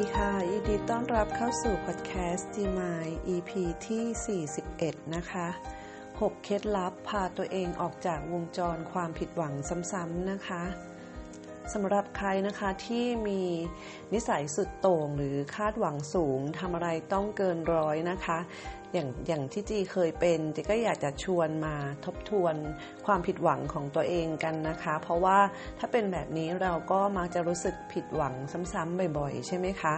ดีค่ะ ยินดีต้อนรับเข้าสู่พอดแคสต์ Gmai EP ที่ 41 นะคะ 6 เคล็ดลับพาตัวเองออกจากวงจรความผิดหวังซ้ำๆนะคะ สำหรับใครนะคะที่มีนิสัยสุดโต่งหรือคาดหวังสูงทำอะไรต้องเกินร้อยนะคะ อย่างอย่างที่จีเคยเป็นจีก็อยากจะชวนมาทบทวนความผิดหวังของตัวเองกันนะคะ เพราะว่าถ้าเป็นแบบนี้เราก็มักจะรู้สึกผิดหวังซ้ำๆบ่อยๆ ใช่ไหมคะ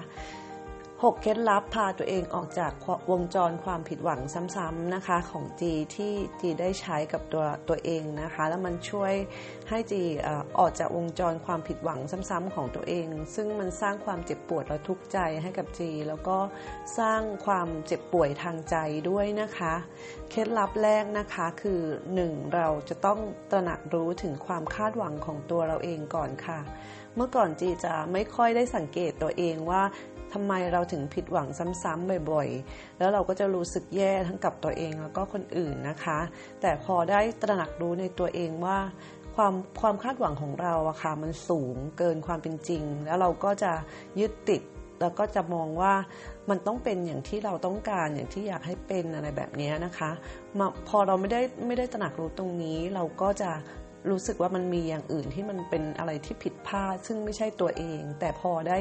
6 เคล็ดลับพาตัวเองออกจากวงจรความผิดหวังซ้ำๆนะคะของจีที่จีได้ใช้กับตัวตัวเองนะคะ แล้วมันช่วยให้จีออกจากวงจรความผิดหวังซ้ำๆของตัวเอง ซึ่งมันสร้างความเจ็บปวดและทุกข์ใจให้กับจี แล้วก็สร้างความเจ็บป่วยทางใจด้วยนะคะ เคล็ดลับแรกนะคะคือ 1. เราจะต้องตระหนักรู้ถึงความคาดหวังของตัวเราเองก่อนค่ะ เมื่อก่อนจีจะไม่ค่อยได้สังเกตตัวเองว่า ทำไมเราถึงผิดหวังซ้ำๆบ่อยๆ แล้วเราก็จะรู้สึกแย่ทั้งกับตัวเองแล้วก็คนอื่นนะคะ แต่พอได้ตระหนักรู้ในตัวเองว่าความความคาดหวังของเราอะค่ะมันสูงเกินความเป็นจริง แล้วเราก็จะยึดติดแล้วก็จะมองว่ามันต้องเป็นอย่างที่เราต้องการอย่างที่อยากให้เป็นอะไรแบบนี้นะคะ พอเราไม่ได้ไม่ได้ตระหนักรู้ตรงนี้ เราก็จะ รู้สึกว่ามันมีอย่างอื่นที่มันเป็นอะไรที่ผิดพลาดซึ่งไม่ใช่ตัวเอง แต่พอได้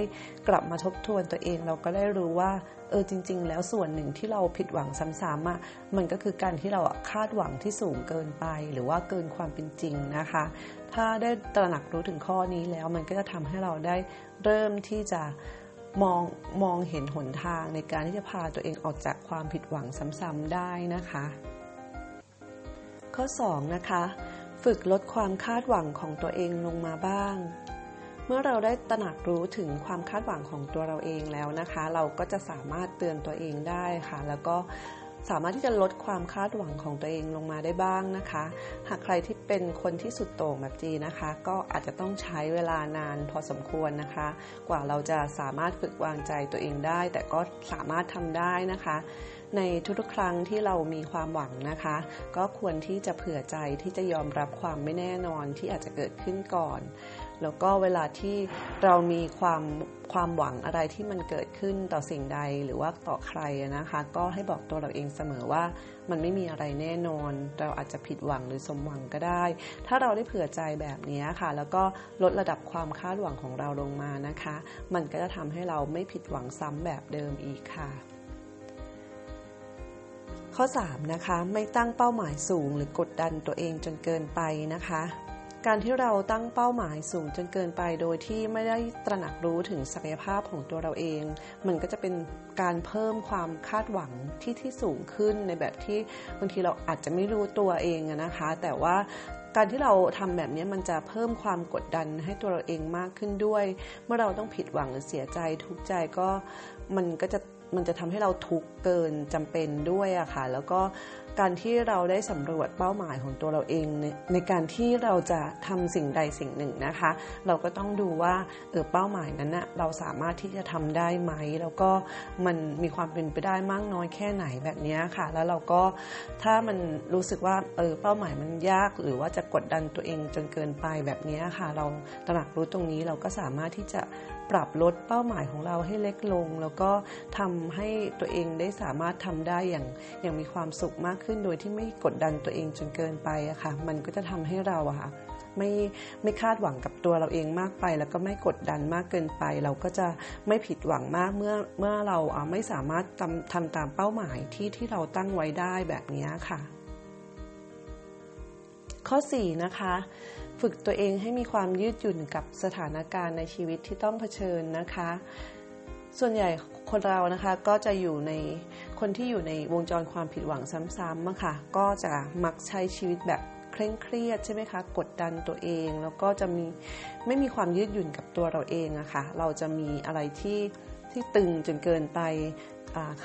กลับมาทบทวนตัวเอง เราก็ได้รู้ว่าเออจริง ๆ แล้วส่วนหนึ่งที่เราผิดหวังซ้ำๆอะมันก็คือการที่เราคาดหวังที่สูงเกินไป หรือว่าเกินความเป็นจริงนะคะ ถ้าได้ตระหนักรู้ถึงข้อนี้แล้วมันก็จะทำให้เราได้เริ่มที่จะมองมองเห็นหนทางในการที่จะพาตัวเองออกจากความผิดหวังซ้ำๆได้นะคะ ข้อ 2 นะคะ ฝึกลดความคาดหวังของตัวเองลงมาบ้าง เมื่อเราได้ตระหนักรู้ถึงความคาดหวังของตัวเราเองแล้วนะคะ เราก็จะสามารถเตือนตัวเองได้ค่ะ แล้วก็สามารถที่จะลดความคาดหวังของตัวเองลงมาได้บ้างนะคะ หากใครที่เป็นคนที่สุดโต่งแบบจีนะคะ ก็อาจจะต้องใช้เวลานานพอสมควรนะคะ กว่าเราจะสามารถฝึกวางใจตัวเองได้ แต่ก็สามารถทำได้นะคะ ในทุกๆครั้งที่เรามีความหวังนะคะ ก็ควรที่จะเผื่อใจที่จะยอมรับความไม่แน่นอนที่อาจจะเกิดขึ้นก่อน แล้วก็เวลาที่เรามีความความหวังอะไรที่มันเกิดขึ้นต่อสิ่งใดหรือว่าต่อใครนะคะ ก็ให้บอกตัวเราเองเสมอว่ามันไม่มีอะไรแน่นอน เราอาจจะผิดหวังหรือสมหวังก็ได้ ถ้าเราได้เผื่อใจแบบนี้ค่ะ แล้วก็ลดระดับความคาดหวังของเราลงมานะคะ มันก็จะทำให้เราไม่ผิดหวังซ้ำแบบเดิมอีกค่ะ ข้อ 3 นะคะ ไม่ตั้งเป้าหมายสูงหรือกดดันตัวเองจนเกินไปนะคะ การที่เราตั้งเป้าหมายสูงจนเกินไป โดยที่ไม่ได้ตระหนักรู้ถึงศักยภาพของตัวเราเอง มันก็จะเป็นการเพิ่มความคาดหวังที่ที่สูงขึ้นในแบบที่บางทีเราอาจจะไม่รู้ตัวเองนะคะ แต่ว่าการที่เราทำแบบนี้มันจะเพิ่มความกดดันให้ตัวเราเองมากขึ้นด้วย เมื่อเราต้องผิดหวังหรือเสียใจทุกใจก็มันก็จะ มันจะทำให้เราทุกข์เกินจำเป็นด้วยอะค่ะ แล้วก็การที่เราได้สำรวจเป้าหมายของตัวเราเองในในการที่เราจะทำสิ่งใดสิ่งหนึ่งนะคะ เราก็ต้องดูว่าเออเป้าหมายนั้นนะเราสามารถที่จะทำได้ไหม แล้วก็มันมีความเป็นไปได้มากน้อยแค่ไหนแบบนี้ค่ะ แล้วเราก็ถ้ามันรู้สึกว่าเออเป้าหมายมันยาก หรือว่าจะกดดันตัวเองจนเกินไปแบบนี้ค่ะ เราตระหนักรู้ตรงนี้เราก็สามารถที่จะปรับลดเป้าหมายของเราให้เล็กลง แล้วก็ทำให้ตัวเองได้สามารถทำได้อย่างอย่างมีความสุขมากขึ้นโดยที่ไม่กดดันตัวเองจนเกินไปอะค่ะ มันก็จะทำให้เราอะค่ะไม่ไม่คาดหวังกับตัวเราเองมากไป แล้วก็ไม่กดดันมากเกินไป เราก็จะไม่ผิดหวังมากเมื่อเมื่อเราไม่สามารถทำทำตามเป้าหมายที่ที่เราตั้งไว้ได้แบบนี้ค่ะ ข้อ 4 นะคะ ฝึกตัวเองให้มีความยืดหยุ่นกับสถานการณ์ในชีวิตที่ต้องเผชิญนะคะ ส่วนใหญ่คนเรานะคะก็จะอยู่ในคนที่อยู่ในวงจรความผิดหวังซ้ำๆค่ะก็จะมักใช้ชีวิตแบบเคร่งเครียดใช่ไหมคะกดดันตัวเอง แล้วก็จะมีไม่มีความยืดหยุ่นกับตัวเราเองอะคะ่ะเราจะมีอะไรที่ที่ตึงจนเกินไป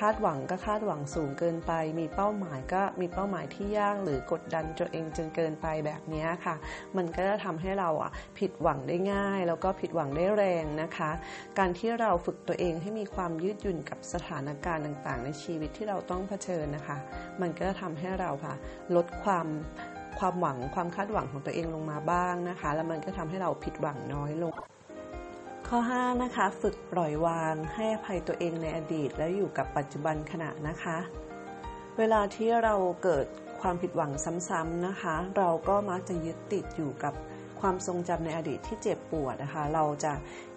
คาดหวังก็คาดหวังสูงเกินไป มีเป้าหมายก็มีเป้าหมายที่ยากหรือกดดันตัวเองจนเกินไปแบบนี้ค่ะ มันก็จะทำให้เราอะผิดหวังได้ง่าย แล้วก็ผิดหวังได้แรงนะคะ การที่เราฝึกตัวเองให้มีความยืดหยุ่นกับสถานการณ์ต่างๆ ในชีวิตที่เราต้องเผชิญนะคะ มันก็จะทำให้เราค่ะ ลดความความหวังความคาดหวังของตัวเองลงมาบ้างนะคะ แล้วมันก็ทำให้เราผิดหวังน้อยลง ข้อ 5 นะคะ ฝึกปล่อยวางให้อภัยตัวเองในอดีต และอยู่กับปัจจุบันขณะนะคะ เวลาที่เราเกิดความผิดหวังซ้ำๆนะคะ เราก็มักจะยึดติดอยู่กับ ความทรงจำในอดีตที่เจ็บปวดนะคะ เราจะ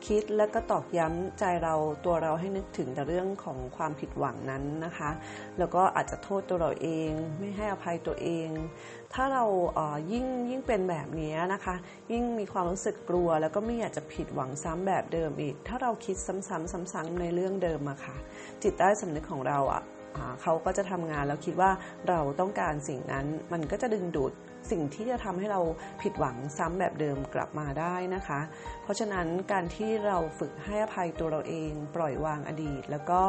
คิดและก็ตอกย้ำใจเราตัวเราให้นึกถึงแต่เรื่องของความผิดหวังนั้นนะคะ แล้วก็อาจจะโทษตัวเราเอง ไม่ให้อภัยตัวเอง ถ้าเราเอยิ่งยิ่งเป็นแบบนี้นะคะ ยิ่งมีความรู้สึกกลัว แล้วก็ไม่อยากจะผิดหวังซ้ำแบบเดิมอีก ถ้าเราคิดซ้ำๆซ้ำๆในเรื่องเดิมอะค่ะ จิตใต้สำนึกของเราอะเขาก็จะทำงานแล้วคิดว่าเราต้องการสิ่งนั้น มันก็จะดึงดูด สิ่งที่จะทำให้เราผิดหวังซ้ำแบบเดิมกลับมาได้นะคะ เพราะฉะนั้นการที่เราฝึกให้อภัยตัวเราเอง ปล่อยวางอดีต แล้วก็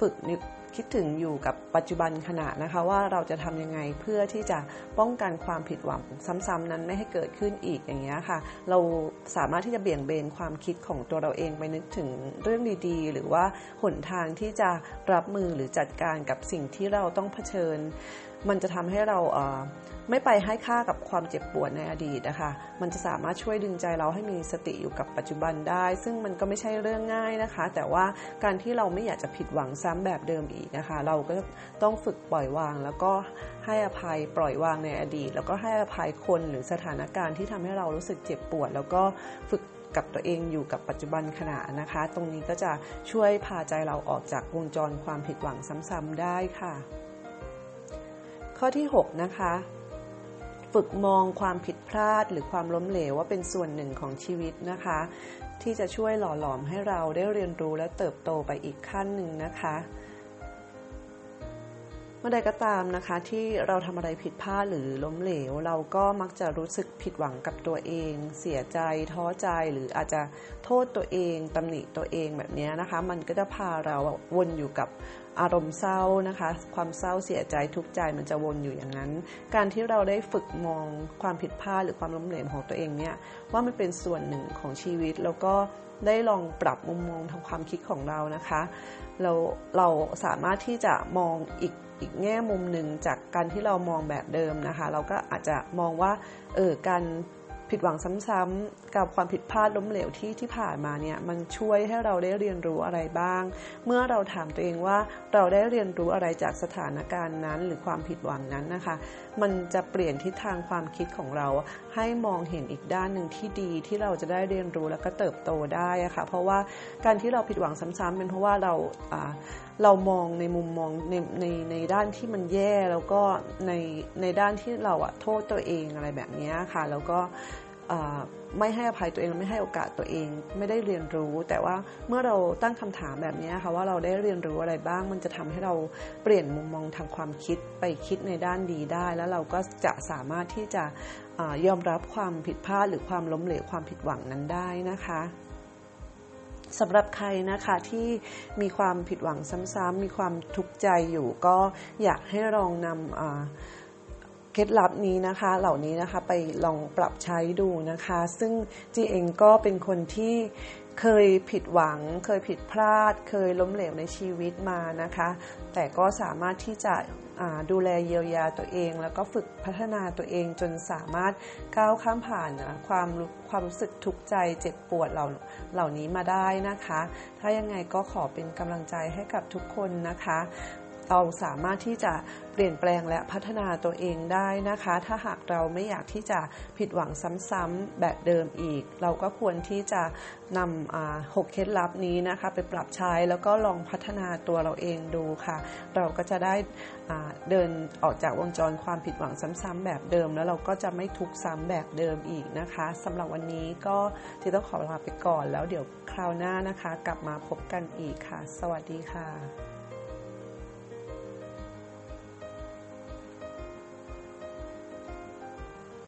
ฝึกนึกคิดถึงอยู่กับปัจจุบันขณะนะคะว่าเราจะทำยังไงเพื่อที่จะป้องกันความผิดหวังซ้ำๆนั้นไม่ให้เกิดขึ้นอีกอย่างเงี้ยค่ะ เราสามารถที่จะเบี่ยงเบนความคิดของตัวเราเองไปนึกถึงเรื่องดีๆ หรือว่าหนทางที่จะรับมือหรือจัดการกับสิ่งที่เราต้องเผชิญ มันจะทำให้เราไม่ไปให้ค่ากับความเจ็บปวดในอดีตนะคะ มันจะสามารถช่วยดึงใจเราให้มีสติอยู่กับปัจจุบันได้ ซึ่งมันก็ไม่ใช่เรื่องง่ายนะคะ แต่ว่าการที่เราไม่อยากจะผิดหวังซ้ำแบบเดิมอีกนะคะ เราก็ต้องฝึกปล่อยวาง แล้วก็ให้อภัยปล่อยวางในอดีต แล้วก็ให้อภัยคนหรือสถานการณ์ที่ทำให้เรารู้สึกเจ็บปวด แล้วก็ฝึกกับตัวเองอยู่กับปัจจุบันขณะนะคะ ตรงนี้ก็จะช่วยพาใจเราออกจากวงจรความผิดหวังซ้ำๆได้ค่ะ ข้อที่ 6 นะคะ ฝึกมองความผิดพลาดหรือความล้มเหลวว่าเป็นส่วนหนึ่งของชีวิตนะคะ ที่จะช่วยหล่อหลอมให้เราได้เรียนรู้และเติบโตไปอีกขั้นหนึ่งนะคะ มื่อใดก็ตามนะคะที่เราทำอะไรผิดพลาดหรือล้มเหลว เราก็มักจะรู้สึกผิดหวังกับตัวเอง เสียใจท้อใจหรืออาจจะโทษตัวเองตำหนิตัวเองแบบนี้นะคะ มันก็จะพาเราวนอยู่กับอารมณ์เศร้านะคะ ความเศร้าเสียใจทุกใจมันจะวนอยู่อย่างนั้น การที่เราได้ฝึกมองความผิดพลาดหรือความล้มเหลวของตัวเองเนี่ยว่ามันเป็นส่วนหนึ่งของชีวิตแล้วก็ได้ลองปรับมุมมองทางความคิดของเรานะคะ เราเราสามารถที่จะมองอีกอีกแง่มุมหนึ่งจากการที่เรามองแบบเดิมนะคะ เราก็อาจจะมองว่าเออการ ผิดหวังซ้ำๆกับความผิดพลาดล้มเหลวที่ที่ผ่านมาเนี่ยมันช่วยให้เราได้เรียนรู้อะไรบ้าง เมื่อเราถามตัวเองว่าเราได้เรียนรู้อะไรจากสถานการณ์นั้น หรือความผิดหวังนั้นนะคะ มันจะเปลี่ยนทิศทางความคิดของเรา ให้มองเห็นอีกด้านหนึ่งที่ดีที่เราจะได้เรียนรู้แล้วก็เติบโตได้ะคะ่ะเพราะว่าการที่เราผิดหวังซ้ำๆเป็นเพราะว่าเราเรามองในมุมมองในในในด้านที่มันแย่แล้วก็ในในด้านที่เราอะโทษตัวเองอะไรแบบนี้ค่ะ แล้วก็ไม่ให้อภัยตัวเองไม่ให้โอกาสตัวเองไม่ได้เรียนรู้ แต่ว่าเมื่อเราตั้งคำถามแบบนี้ค่ะว่าเราได้เรียนรู้อะไรบ้าง มันจะทำให้เราเปลี่ยนมุมมองทางความคิดไปคิดในด้านดีได้ แล้วเราก็จะสามารถที่จะอยอมรับความผิดพลาดหรือความล้มเหลวความผิดหวังนั้นได้นะคะ สำหรับใครนะคะที่มีความผิดหวังซ้ำๆมีความทุกข์ใจอยู่ก็อยากให้ลองนำเคล็ดลับนี้นะคะ เหล่านี้นะคะไปลองปรับใช้ดูนะคะ ซึ่งจีเองก็เป็นคนที่ เคยผิดหวัง เคยผิดพลาด เคยล้มเหลวในชีวิตมานะคะ แต่ก็สามารถที่จะดูแลเยียวยาตัวเอง แล้วก็ฝึกพัฒนาตัวเองจนสามารถก้าวข้ามผ่านความความรู้สึกทุกข์ใจเจ็บปวดเหล่าเหล่านี้มาได้นะคะ ถ้ายังไงก็ขอเป็นกำลังใจให้กับทุกคนนะคะ เราสามารถที่จะเปลี่ยนแปลงและพัฒนาตัวเองได้นะคะ ถ้าหากเราไม่อยากที่จะผิดหวังซ้ำๆแบบเดิมอีก เราก็ควรที่จะนำหกเคล็ดลับนี้นะคะ ไปปรับใช้แล้วก็ลองพัฒนาตัวเราเองดูค่ะ เราก็จะได้เดินออกจากวงจรความผิดหวังซ้ำๆแบบเดิม แล้วเราก็จะไม่ทุกซ้ำแบบเดิมอีกนะคะสำหรับวันนี้ก็ที่ต้องขอลาไปก่อนแล้วเดี๋ยวคราวหน้านะคะ กลับมาพบกันอีกค่ะ สวัสดีค่ะ